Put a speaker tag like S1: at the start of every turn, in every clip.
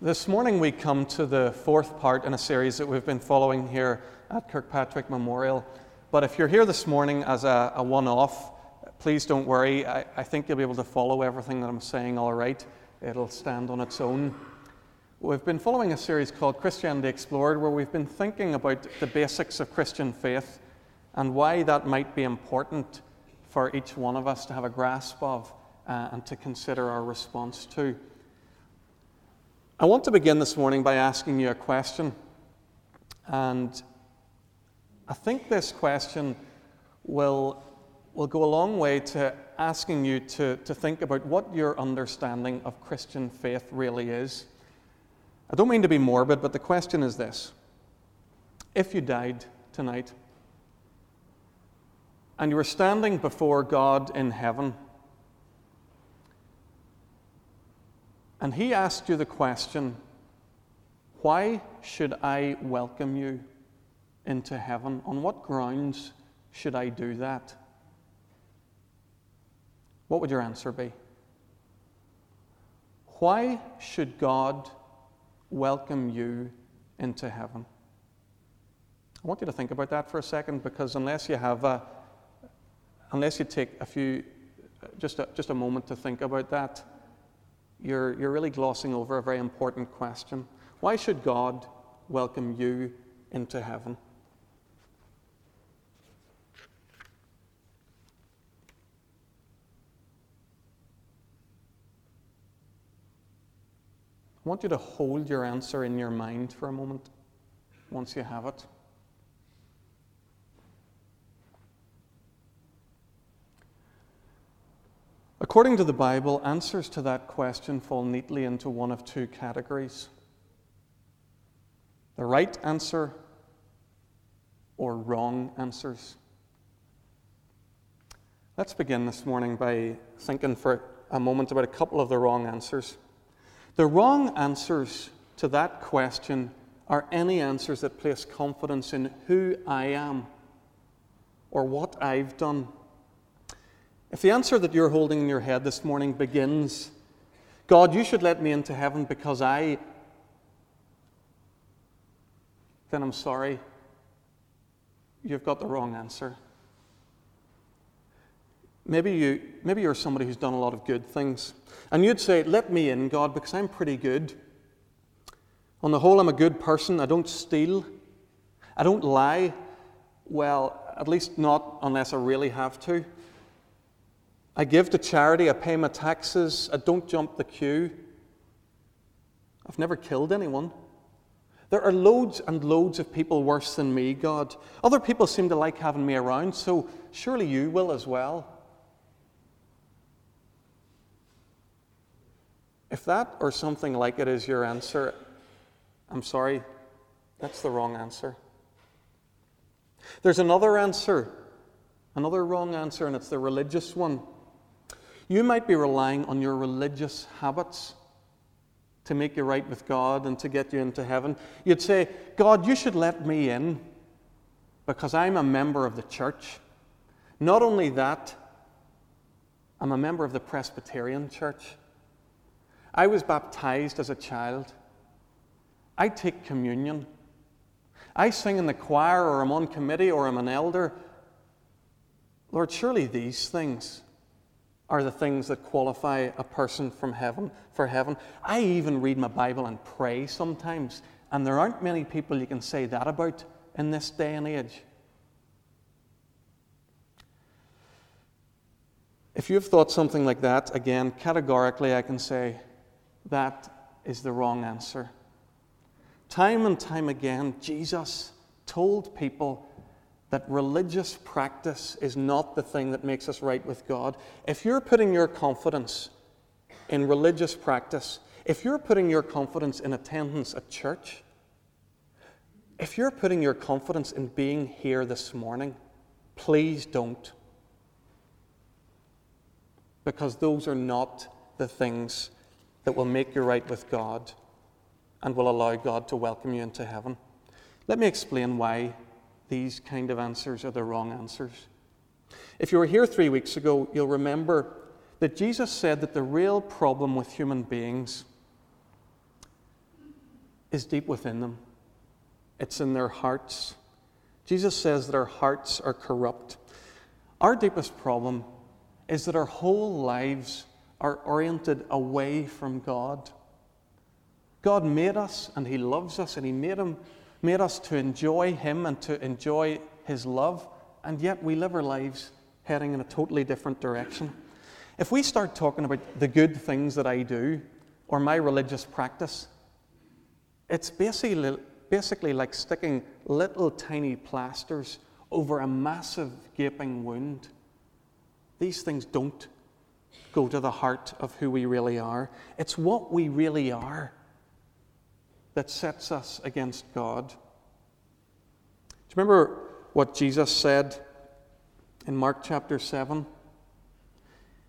S1: This morning we come to the fourth part in a series that we've been following here at Kirkpatrick Memorial. But if you're here this morning as a, a one off, please don't worry. I, I, think you'll be able to follow everything that I'm saying all right. It'll stand on its own. We've been following a series called Christianity Explored, where we've been thinking about the basics of Christian faith and why that might be important for each one of us to have a grasp of uh, and to consider our response to. I want to begin this morning by asking you a question. And I think this question will, will go a long way to asking you to, to think about what your understanding of Christian faith really is. I don't mean to be morbid, but the question is this If you died tonight and you were standing before God in heaven, And he asked you the question why should I welcome you into heaven? On what grounds should I do that? What would your answer be? Why should God welcome you into heaven? I want you to think about that for a second because unless you have a, unless you take a few, just a, just a moment to think about that, you're, you're really glossing over a very important question. Why should God welcome you into heaven? I want you to hold your answer in your mind for a moment once you have it. According to the Bible, answers to that question fall neatly into one of two categories the right answer or wrong answers. Let's begin this morning by thinking for a moment about a couple of the wrong answers. The wrong answers to that question are any answers that place confidence in who I am or what I've done if the answer that you're holding in your head this morning begins, God, you should let me into heaven because I, then I'm sorry, you've got the wrong answer. Maybe, you, maybe you're somebody who's done a lot of good things. And you'd say, Let me in, God, because I'm pretty good. On the whole, I'm a good person. I don't steal. I don't lie. Well, at least not unless I really have to. I give to charity, I pay my taxes, I don't jump the queue. I've never killed anyone. There are loads and loads of people worse than me, God. Other people seem to like having me around, so surely you will as well. If that or something like it is your answer, I'm sorry, that's the wrong answer. There's another answer, another wrong answer, and it's the religious one. You might be relying on your religious habits to make you right with God and to get you into heaven. You'd say, God, you should let me in because I'm a member of the church. Not only that, I'm a member of the Presbyterian Church. I was baptized as a child. I take communion. I sing in the choir, or I'm on committee, or I'm an elder. Lord, surely these things are the things that qualify a person from heaven for heaven. I even read my Bible and pray sometimes, and there aren't many people you can say that about in this day and age. If you've thought something like that, again, categorically, I can say that is the wrong answer. Time and time again, Jesus told people that religious practice is not the thing that makes us right with God. If you're putting your confidence in religious practice, if you're putting your confidence in attendance at church, if you're putting your confidence in being here this morning, please don't. Because those are not the things that will make you right with God and will allow God to welcome you into heaven. Let me explain why these kind of answers are the wrong answers. If you were here three weeks ago, you'll remember that Jesus said that the real problem with human beings is deep within them, it's in their hearts. Jesus says that our hearts are corrupt. Our deepest problem is that our whole lives are oriented away from God. God made us and He loves us and He made, him, made us to enjoy Him and to enjoy His love, and yet we live our lives heading in a totally different direction. If we start talking about the good things that I do or my religious practice, it's basically, basically like sticking little tiny plasters over a massive gaping wound. These things don't go to the heart of who we really are. It's what we really are that sets us against God. Do you remember what Jesus said in Mark chapter 7?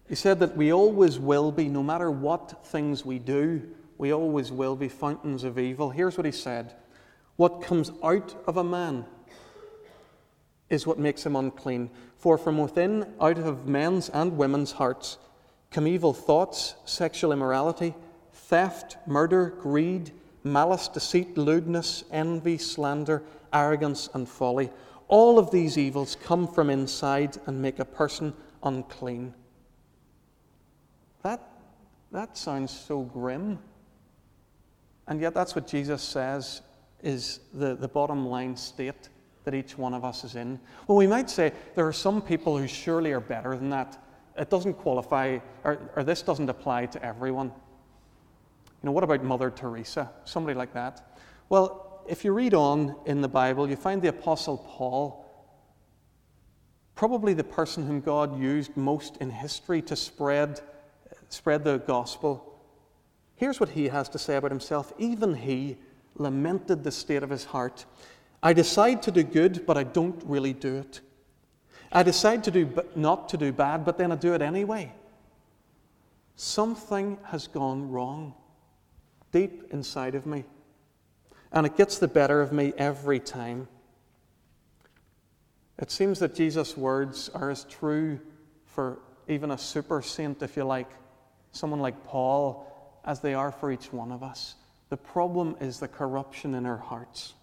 S1: He said that we always will be, no matter what things we do, we always will be fountains of evil. Here's what he said What comes out of a man is what makes him unclean. For from within, out of men's and women's hearts, come evil thoughts, sexual immorality, theft, murder, greed, malice, deceit, lewdness, envy, slander, arrogance, and folly. All of these evils come from inside and make a person unclean. That, that sounds so grim. And yet, that's what Jesus says is the, the bottom line state that each one of us is in. Well, we might say there are some people who surely are better than that. It doesn't qualify, or, or this doesn't apply to everyone. You know, what about Mother Teresa? Somebody like that. Well, if you read on in the Bible, you find the Apostle Paul, probably the person whom God used most in history to spread, spread the gospel. Here's what he has to say about himself. Even he lamented the state of his heart. I decide to do good, but I don't really do it. I decide to do not to do bad, but then I do it anyway. Something has gone wrong deep inside of me, and it gets the better of me every time. It seems that Jesus' words are as true for even a super saint, if you like, someone like Paul, as they are for each one of us. The problem is the corruption in our hearts.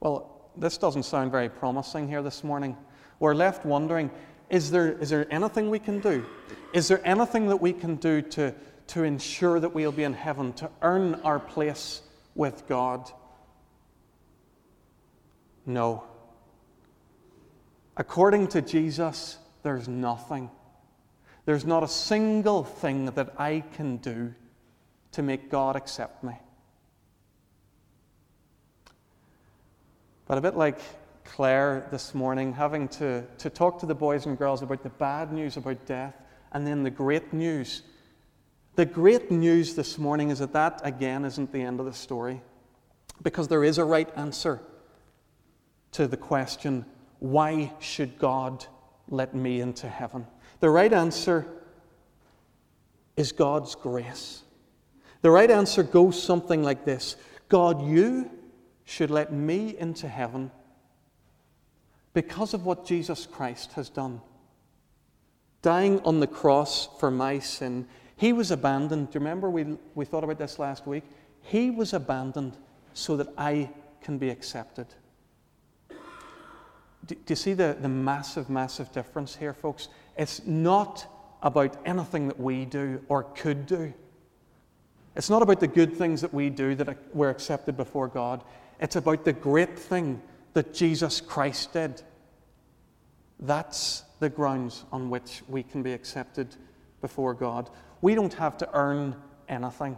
S1: Well, this doesn't sound very promising here this morning. We're left wondering is there, is there anything we can do? Is there anything that we can do to, to ensure that we'll be in heaven, to earn our place with God? No. According to Jesus, there's nothing. There's not a single thing that I can do to make God accept me. But a bit like Claire this morning, having to, to talk to the boys and girls about the bad news about death and then the great news. The great news this morning is that that, again, isn't the end of the story. Because there is a right answer to the question why should God let me into heaven? The right answer is God's grace. The right answer goes something like this God, you should let me into heaven because of what Jesus Christ has done. Dying on the cross for my sin, he was abandoned. Do you remember we, we thought about this last week? He was abandoned so that I can be accepted. Do, do you see the, the massive, massive difference here, folks? It's not about anything that we do or could do. It's not about the good things that we do that we're accepted before God. It's about the great thing that Jesus Christ did. That's the grounds on which we can be accepted before God. We don't have to earn anything.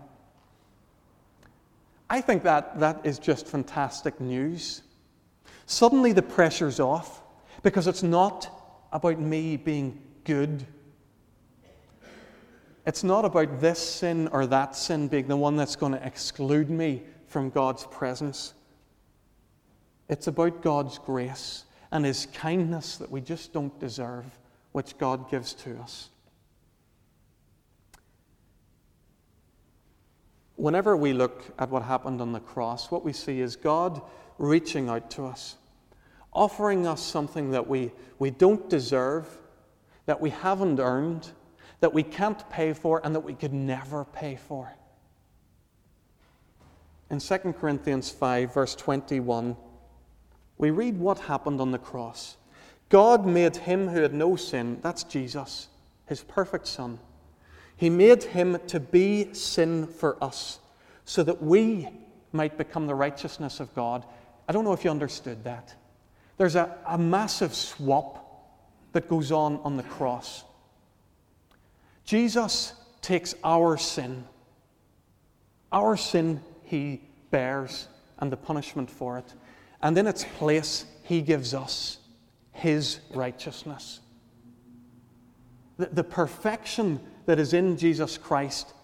S1: I think that that is just fantastic news. Suddenly the pressure's off because it's not about me being good. It's not about this sin or that sin being the one that's going to exclude me from God's presence. It's about God's grace and His kindness that we just don't deserve, which God gives to us. Whenever we look at what happened on the cross, what we see is God reaching out to us. offering us something that we, we don't deserve, that we haven't earned, that we can't pay for, and that we could never pay for. In 2 Corinthians 5, verse 21, we read what happened on the cross. God made him who had no sin, that's Jesus, his perfect Son. He made him to be sin for us so that we might become the righteousness of God. I don't know if you understood that. There's a, a massive swap that goes on on the cross. Jesus takes our sin, our sin he bears, and the punishment for it. And in its place, he gives us his righteousness. The, perfection that is in Jesus Christ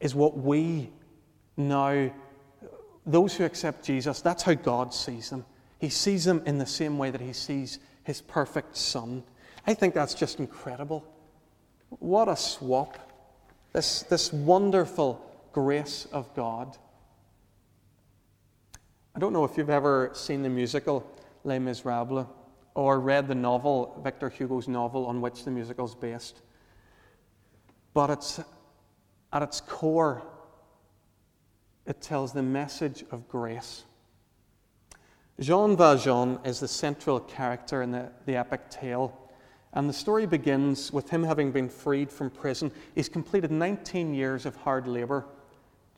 S1: is what we now, those who accept Jesus, that's how God sees them. He sees them in the same way that he sees his perfect Son. I think that's just incredible. What a swap. This, this wonderful grace of God. I don't know if you've ever seen the musical Les Miserables or read the novel, Victor Hugo's novel on which the musical is based. But it's, at its core, it tells the message of grace. Jean Valjean is the central character in the, the epic tale. And the story begins with him having been freed from prison. He's completed 19 years of hard labour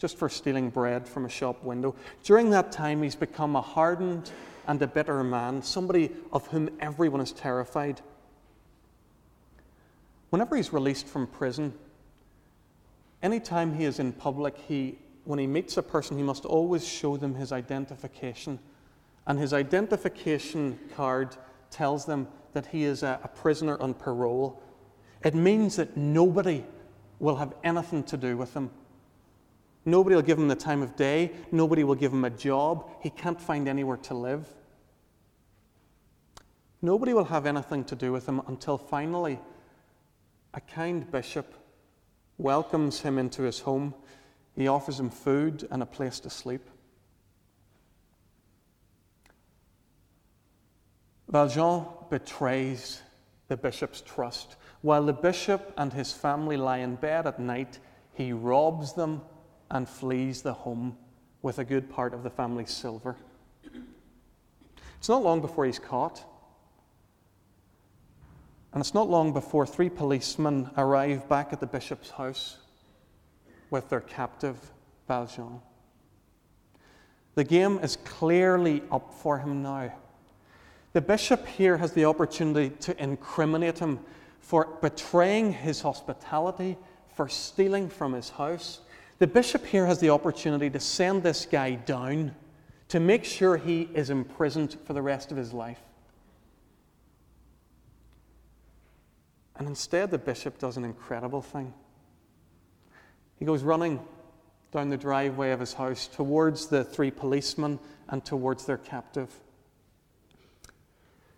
S1: just for stealing bread from a shop window. During that time, he's become a hardened and a bitter man, somebody of whom everyone is terrified. Whenever he's released from prison, anytime he is in public, he, when he meets a person, he must always show them his identification. And his identification card tells them that he is a, a prisoner on parole. It means that nobody will have anything to do with him. Nobody will give him the time of day. Nobody will give him a job. He can't find anywhere to live. Nobody will have anything to do with him until finally a kind bishop welcomes him into his home. He offers him food and a place to sleep. Valjean betrays the bishop's trust. While the bishop and his family lie in bed at night, he robs them and flees the home with a good part of the family's silver. It's not long before he's caught. And it's not long before three policemen arrive back at the bishop's house with their captive, Valjean. The game is clearly up for him now. The bishop here has the opportunity to incriminate him for betraying his hospitality, for stealing from his house. The bishop here has the opportunity to send this guy down to make sure he is imprisoned for the rest of his life. And instead, the bishop does an incredible thing. He goes running down the driveway of his house towards the three policemen and towards their captive.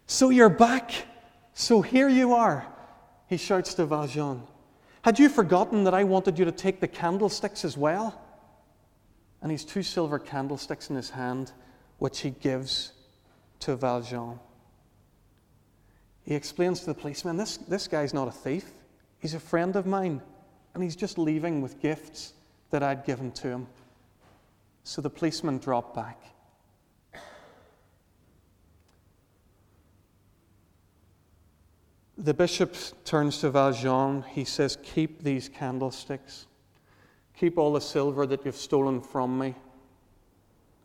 S1: So you're back. So here you are, he shouts to Valjean. Had you forgotten that I wanted you to take the candlesticks as well? And he's two silver candlesticks in his hand, which he gives to Valjean. He explains to the policeman this, this guy's not a thief, he's a friend of mine, and he's just leaving with gifts that I'd given to him. So the policeman dropped back. The bishop turns to Valjean. He says, Keep these candlesticks. Keep all the silver that you've stolen from me.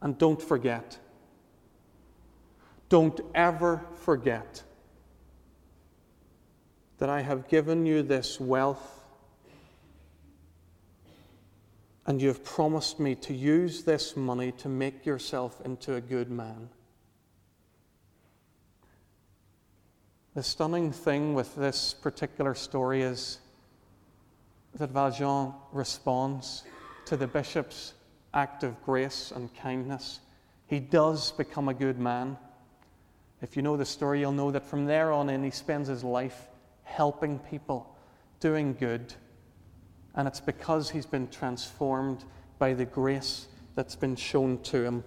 S1: And don't forget. Don't ever forget that I have given you this wealth and you have promised me to use this money to make yourself into a good man. The stunning thing with this particular story is that Valjean responds to the bishop's act of grace and kindness. He does become a good man. If you know the story, you'll know that from there on in, he spends his life helping people, doing good. And it's because he's been transformed by the grace that's been shown to him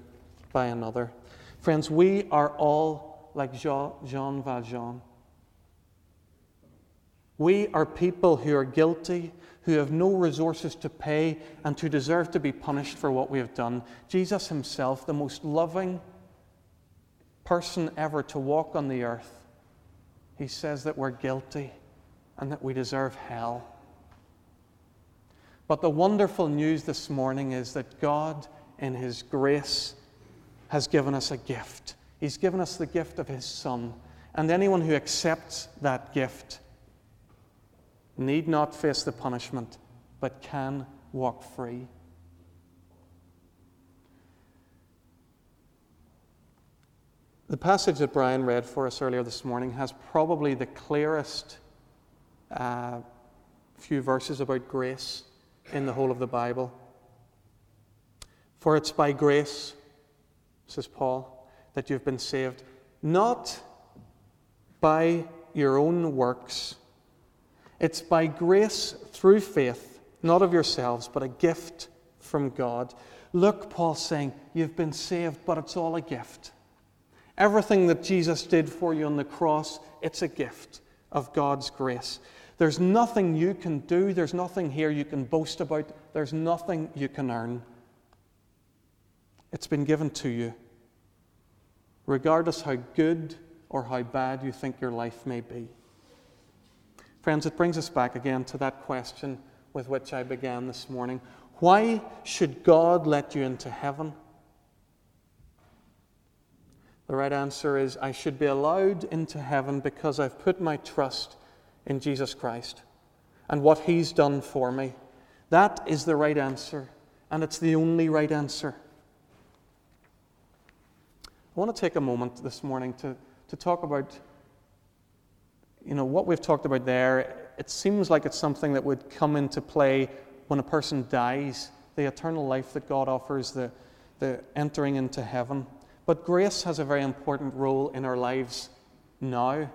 S1: by another. Friends, we are all like Jean Valjean. We are people who are guilty, who have no resources to pay, and who deserve to be punished for what we have done. Jesus Himself, the most loving person ever to walk on the earth, He says that we're guilty and that we deserve hell. But the wonderful news this morning is that God, in His grace, has given us a gift. He's given us the gift of His Son. And anyone who accepts that gift need not face the punishment, but can walk free. The passage that Brian read for us earlier this morning has probably the clearest uh, few verses about grace in the whole of the Bible. For it's by grace, says Paul, that you've been saved, not by your own works it's by grace through faith, not of yourselves, but a gift from God. Look, Paul's saying, you've been saved, but it's all a gift. Everything that Jesus did for you on the cross, it's a gift of God's grace. There's nothing you can do, there's nothing here you can boast about, there's nothing you can earn. It's been given to you, regardless how good or how bad you think your life may be. Friends, it brings us back again to that question with which I began this morning. Why should God let you into heaven? The right answer is I should be allowed into heaven because I've put my trust in Jesus Christ and what He's done for me. That is the right answer, and it's the only right answer. I want to take a moment this morning to, to talk about you know, what we've talked about there, it seems like it's something that would come into play when a person dies, the eternal life that God offers, the, the entering into heaven. But grace has a very important role in our lives now,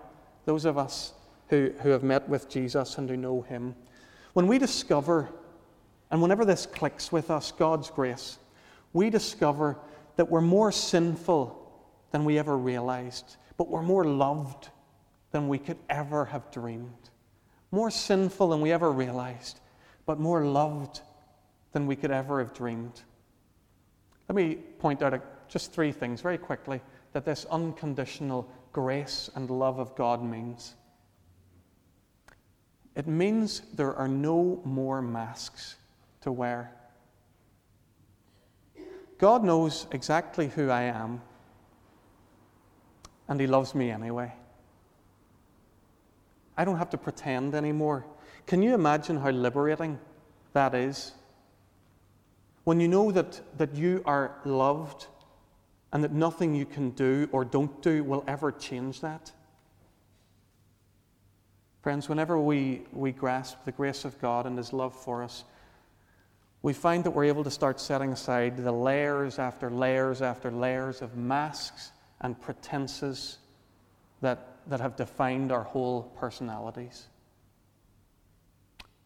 S1: those of us who, who have met with Jesus and who know Him. When we discover, and whenever this clicks with us, God's grace, we discover that we're more sinful than we ever realized, but we're more loved than we could ever have dreamed, more sinful than we ever realized, but more loved than we could ever have dreamed. Let me point out just three things very quickly that this unconditional grace and love of God means. It means there are no more masks to wear. God knows exactly who I am, and He loves me anyway. I don't have to pretend anymore. Can you imagine how liberating that is? When you know that, that you are loved and that nothing you can do or don't do will ever change that. Friends, whenever we, we grasp the grace of God and His love for us, we find that we're able to start setting aside the layers after layers after layers of masks and pretenses that that have defined our whole personalities.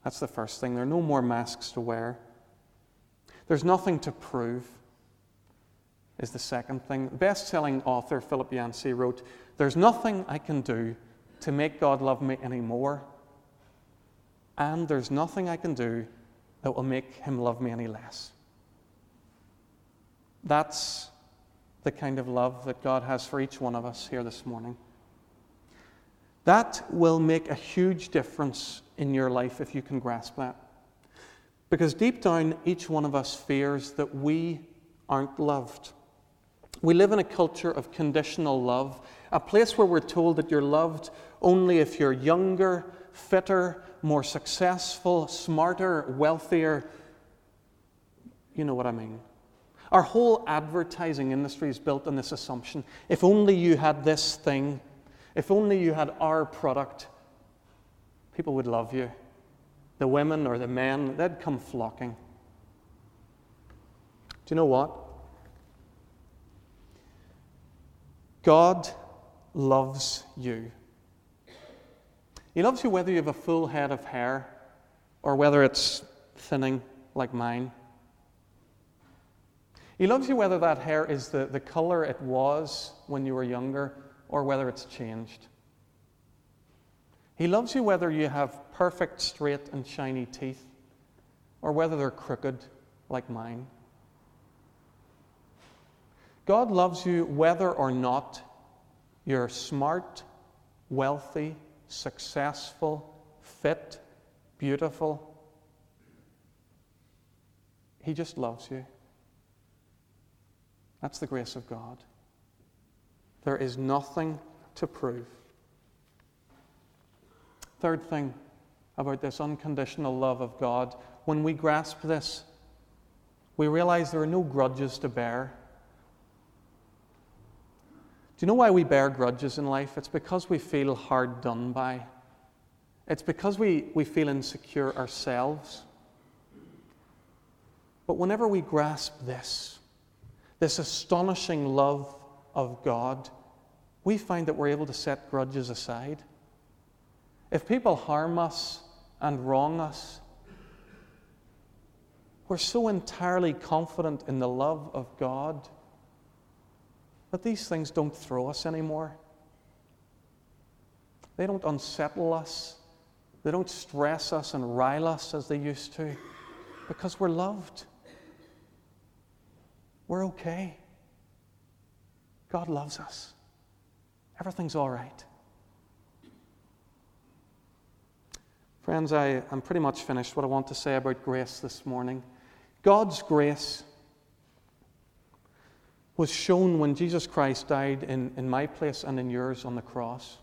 S1: That's the first thing. There are no more masks to wear. There's nothing to prove, is the second thing. Best selling author Philip Yancey wrote There's nothing I can do to make God love me anymore, and there's nothing I can do that will make him love me any less. That's the kind of love that God has for each one of us here this morning. That will make a huge difference in your life if you can grasp that. Because deep down, each one of us fears that we aren't loved. We live in a culture of conditional love, a place where we're told that you're loved only if you're younger, fitter, more successful, smarter, wealthier. You know what I mean. Our whole advertising industry is built on this assumption if only you had this thing, if only you had our product, people would love you. The women or the men, they'd come flocking. Do you know what? God loves you. He loves you whether you have a full head of hair or whether it's thinning like mine. He loves you whether that hair is the, the color it was when you were younger or whether it's changed. He loves you whether you have perfect, straight, and shiny teeth or whether they're crooked like mine. God loves you whether or not you're smart, wealthy, successful, fit, beautiful. He just loves you. That's the grace of God. There is nothing to prove. Third thing about this unconditional love of God when we grasp this, we realize there are no grudges to bear. Do you know why we bear grudges in life? It's because we feel hard done by. It's because we, we feel insecure ourselves. But whenever we grasp this, this astonishing love of God, we find that we're able to set grudges aside. If people harm us and wrong us, we're so entirely confident in the love of God that these things don't throw us anymore. They don't unsettle us. They don't stress us and rile us as they used to because we're loved. We're okay. God loves us. Everything's all right. Friends, I, am pretty much finished what I want to say about grace this morning. God's grace was shown when Jesus Christ died in, in my place and in yours on the cross.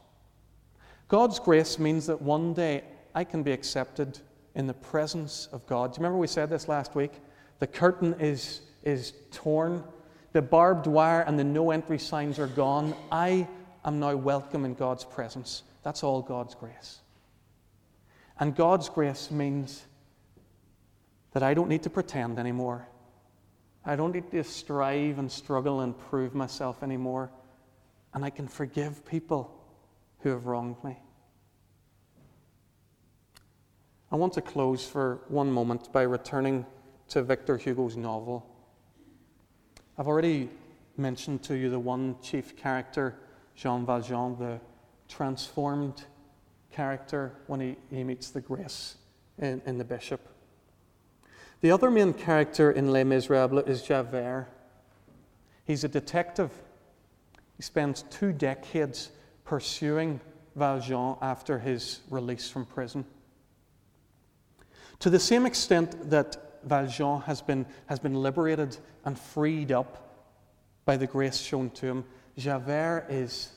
S1: God's grace means that one day I can be accepted in the presence of God. Do you remember we said this last week? The curtain is, is torn, the barbed wire and the no entry signs are gone. I am now welcome in God's presence. That's all God's grace. And God's grace means that I don't need to pretend anymore. I don't need to strive and struggle and prove myself anymore. And I can forgive people who have wronged me. I want to close for one moment by returning to Victor Hugo's novel. I've already mentioned to you the one chief character, Jean Valjean, the transformed character when he, he meets the grace in, in the bishop. The other main character in Les Miserables is Javert. He's a detective. He spends two decades pursuing Valjean after his release from prison. To the same extent that Valjean has been, has been liberated and freed up by the grace shown to him, Javert is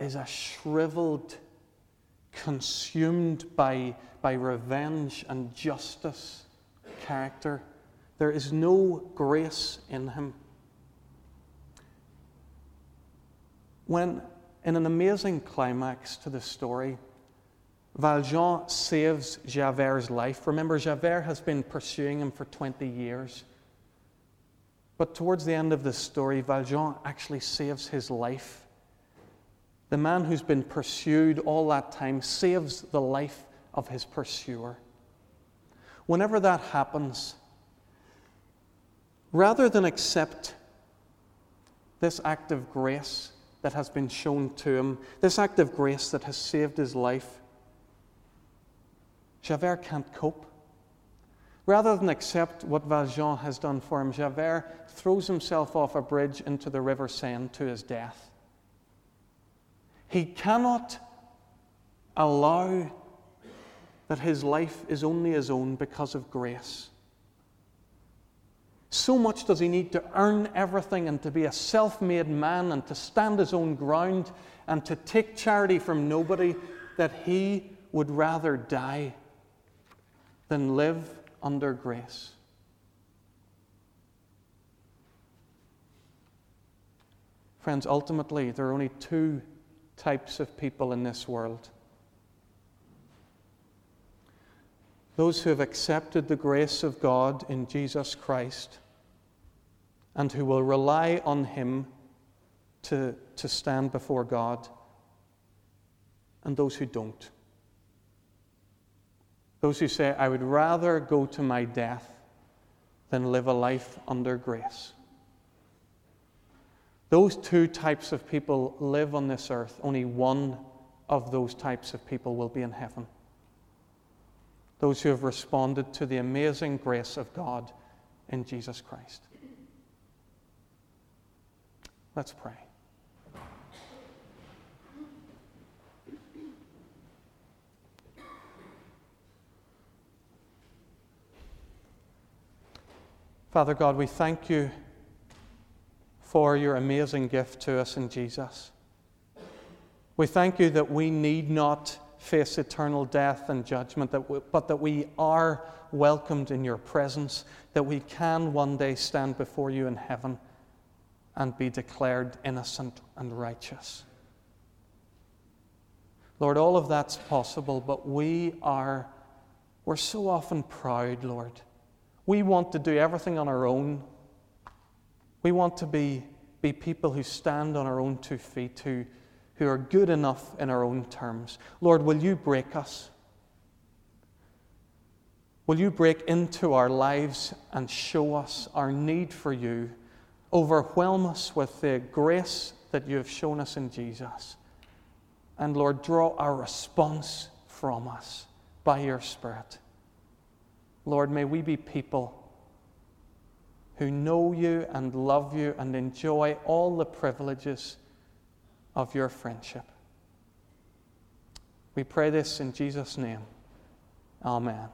S1: is a shriveled, consumed by, by revenge and justice character. There is no grace in him. When, in an amazing climax to the story, Valjean saves Javert's life. Remember, Javert has been pursuing him for 20 years. But towards the end of the story, Valjean actually saves his life the man who's been pursued all that time saves the life of his pursuer. Whenever that happens, rather than accept this act of grace that has been shown to him, this act of grace that has saved his life, Javert can't cope. Rather than accept what Valjean has done for him, Javert throws himself off a bridge into the River Seine to his death. He cannot allow that his life is only his own because of grace. So much does he need to earn everything and to be a self made man and to stand his own ground and to take charity from nobody that he would rather die than live under grace. Friends, ultimately, there are only two types of people in this world. Those who have accepted the grace of God in Jesus Christ and who will rely on Him to, to stand before God, and those who don't. Those who say, I would rather go to my death than live a life under grace. Those two types of people live on this earth. Only one of those types of people will be in heaven. Those who have responded to the amazing grace of God in Jesus Christ. Let's pray. Father God, we thank you for your amazing gift to us in Jesus. We thank you that we need not face eternal death and judgment, that we, but that we are welcomed in your presence, that we can one day stand before you in heaven and be declared innocent and righteous. Lord, all of that's possible, but we are, we're so often proud, Lord. We want to do everything on our own. We want to be, be people who stand on our own two feet, who, who are good enough in our own terms. Lord, will you break us? Will you break into our lives and show us our need for you? Overwhelm us with the grace that you have shown us in Jesus. And Lord, draw our response from us by your Spirit. Lord, may we be people who know you and love you and enjoy all the privileges of your friendship. We pray this in Jesus' name. Amen.